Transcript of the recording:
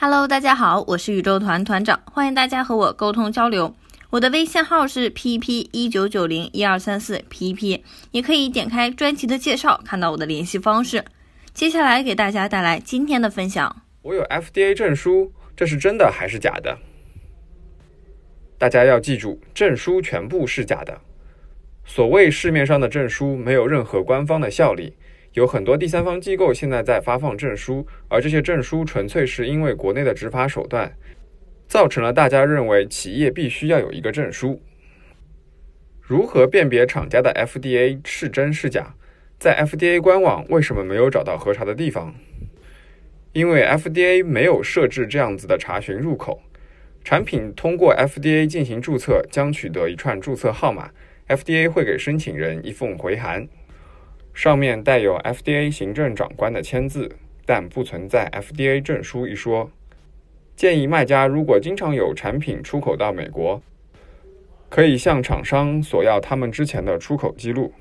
Hello，大家好，我是宇宙团团长，欢迎大家和我沟通交流。我的微信号是 pp 一九九零一二三四 pp，也可以点开专辑的介绍，看到我的联系方式。接下来给大家带来今天的分享。我有 FDA 证书，这是真的还是假的？大家要记住，证书全部是假的。所谓市面上的证书，没有任何官方的效力。有很多第三方机构现在在发放证书，而这些证书纯粹是因为国内的执法手段，造成了大家认为企业必须要有一个证书。如何辨别厂家的 FDA 是真是假？在 FDA 官网为什么没有找到核查的地方？因为 FDA 没有设置这样子的查询入口。产品通过 FDA 进行注册，将取得一串注册号码，FDA 会给申请人一封回函。上面带有 FDA 行政长官的签字，但不存在 FDA 证书一说。建议卖家如果经常有产品出口到美国，可以向厂商索要他们之前的出口记录。